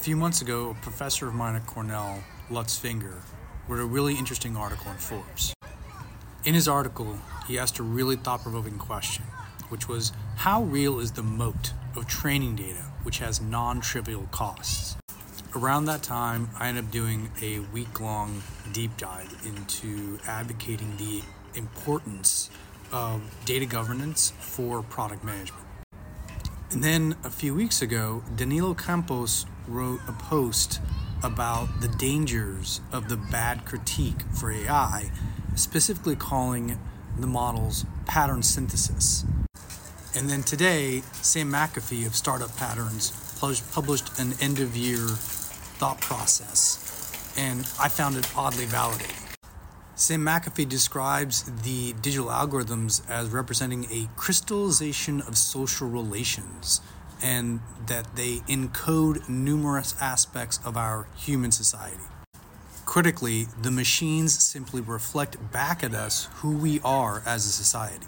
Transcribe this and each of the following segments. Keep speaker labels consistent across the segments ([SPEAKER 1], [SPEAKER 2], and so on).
[SPEAKER 1] few months ago, a professor of mine at Cornell, Lutz Finger, wrote a really interesting article in Forbes. In his article, he asked a really thought provoking question, which was How real is the moat of training data, which has non trivial costs? Around that time, I ended up doing a week long deep dive into advocating the importance of data governance for product management. And then a few weeks ago, Danilo Campos wrote a post about the dangers of the bad critique for AI, specifically calling the models pattern synthesis. And then today, Sam McAfee of Startup Patterns published an end of year thought process, and I found it oddly validating. Sam McAfee describes the digital algorithms as representing a crystallization of social relations and that they encode numerous aspects of our human society. Critically, the machines simply reflect back at us who we are as a society.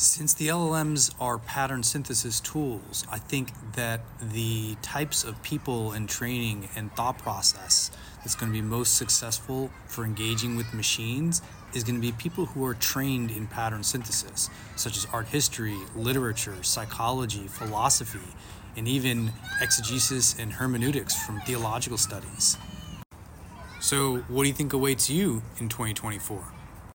[SPEAKER 1] Since the LLMs are pattern synthesis tools, I think that the types of people and training and thought process that's going to be most successful for engaging with machines is going to be people who are trained in pattern synthesis, such as art history, literature, psychology, philosophy, and even exegesis and hermeneutics from theological studies. So, what do you think awaits you in 2024?